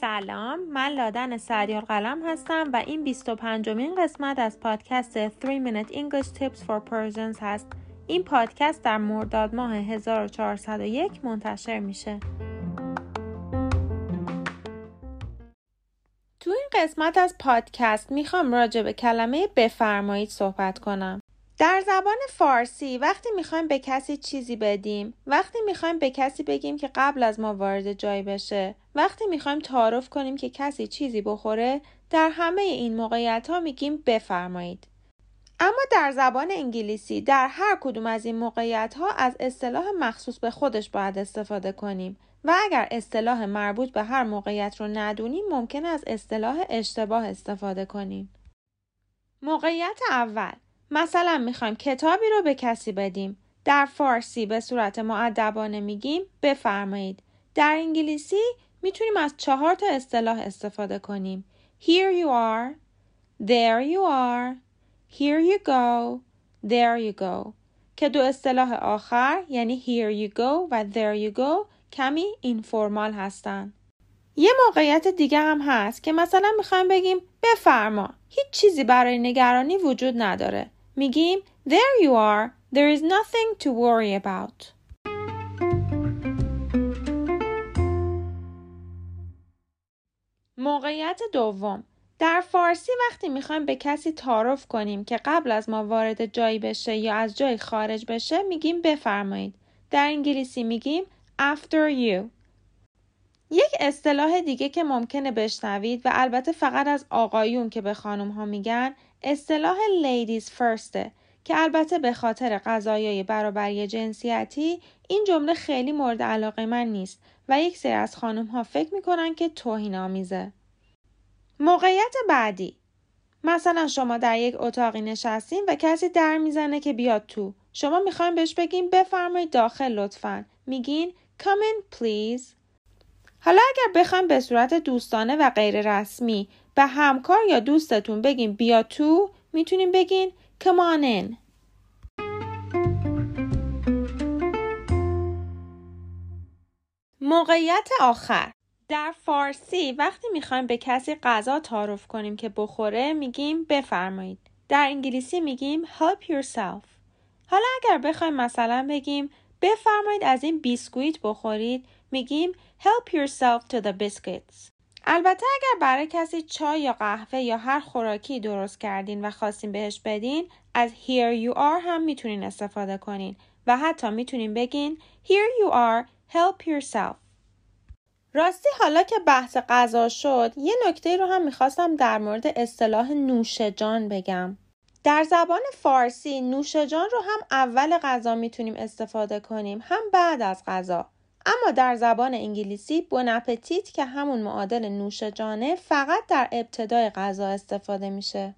سلام من لادن سریال قلم هستم و این 25 مین قسمت از پادکست 3 Minute English Tips for Persians هست. این پادکست در مرداد ماه 1401 منتشر میشه. تو این قسمت از پادکست می‌خوام راجع به کلمه بفرمایید صحبت کنم. در زبان فارسی وقتی می‌خوایم به کسی چیزی بدیم وقتی می‌خوایم به کسی بگیم که قبل از ما وارد جای بشه وقتی می‌خوایم تعارف کنیم که کسی چیزی بخوره در همه این موقعیت ها میگیم بفرمایید. اما در زبان انگلیسی در هر کدوم از این موقعیت ها از اصطلاح مخصوص به خودش باید استفاده کنیم و اگر اصطلاح مربوط به هر موقعیت رو ندونیم ممکن از اصطلاح اشتباه استفاده کنیم. موقعیت اول مثلا می‌خوایم کتابی رو به کسی بدیم. در فارسی به صورت معدبانه میگیم بفرمایید. در انگلیسی می‌تونیم از چهار تا اصطلاح استفاده کنیم. Here you are, there you are, here you go, there you go که دو اصطلاح آخر یعنی here you go و there you go کمی اینفورمال هستن. یه موقعیت دیگه هم هست که مثلا می‌خوایم بگیم بفرما هیچ چیزی برای نگرانی وجود نداره میگیم There you are. There is nothing to worry about. موقعیت دوم در فارسی وقتی می‌خوایم به کسی تعارف کنیم که قبل از ما وارد جایی بشه یا از جای خارج بشه میگیم بفرمایید. در انگلیسی میگیم after you. یک اصطلاح دیگه که ممکنه بشنوید و البته فقط از آقایون که به خانم ها میگن اصطلاح ladies firstه که البته به خاطر قضایای برابری جنسیتی این جمله خیلی مورد علاقه من نیست و یک سری از خانم ها فکر می‌کنن که توهین آمیزه. موقعیت بعدی مثلا شما در یک اتاقی نشستین و کسی در می‌زنه که بیاد تو. شما می‌خواین بهش بگین بفرمایید داخل لطفا. میگین come in please. حالا اگر بخوایم به صورت دوستانه و غیر رسمی به همکار یا دوستتون بگین بیا تو می‌تونیم بگین in. موقعیت آخر در فارسی وقتی می‌خوایم به کسی غذا تعارف کنیم که بخوره میگیم بفرمایید. در انگلیسی میگیم help yourself. حالا اگر بخوایم مثلا بگیم بفرمایید از این بیسکویت بخورید. میگیم help yourself to the biscuits. البته اگر برای کسی چای یا قهوه یا هر خوراکی درست کردین و خواستین بهش بدین از here you are هم می‌تونین استفاده کنین و حتی می‌تونین بگین here you are help yourself. راستی حالا که بحث غذا شد یه نکته رو هم می‌خواستم در مورد اصطلاح نوش جان بگم. در زبان فارسی نوش جان رو هم اول غذا می‌تونیم استفاده کنیم هم بعد از غذا اما در زبان انگلیسی بونپتیت که همون معادل نوش جانه فقط در ابتدای غذا استفاده میشه.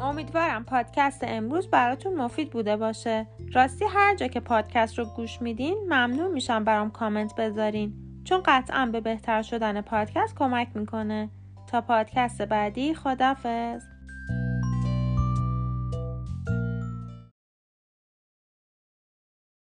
امیدوارم پادکست امروز براتون مفید بوده باشه. راستی هر جا که پادکست رو گوش میدین ممنون میشم برام کامنت بذارین چون قطعا به بهتر شدن پادکست کمک می‌کنه. تا پادکست بعدی خدافز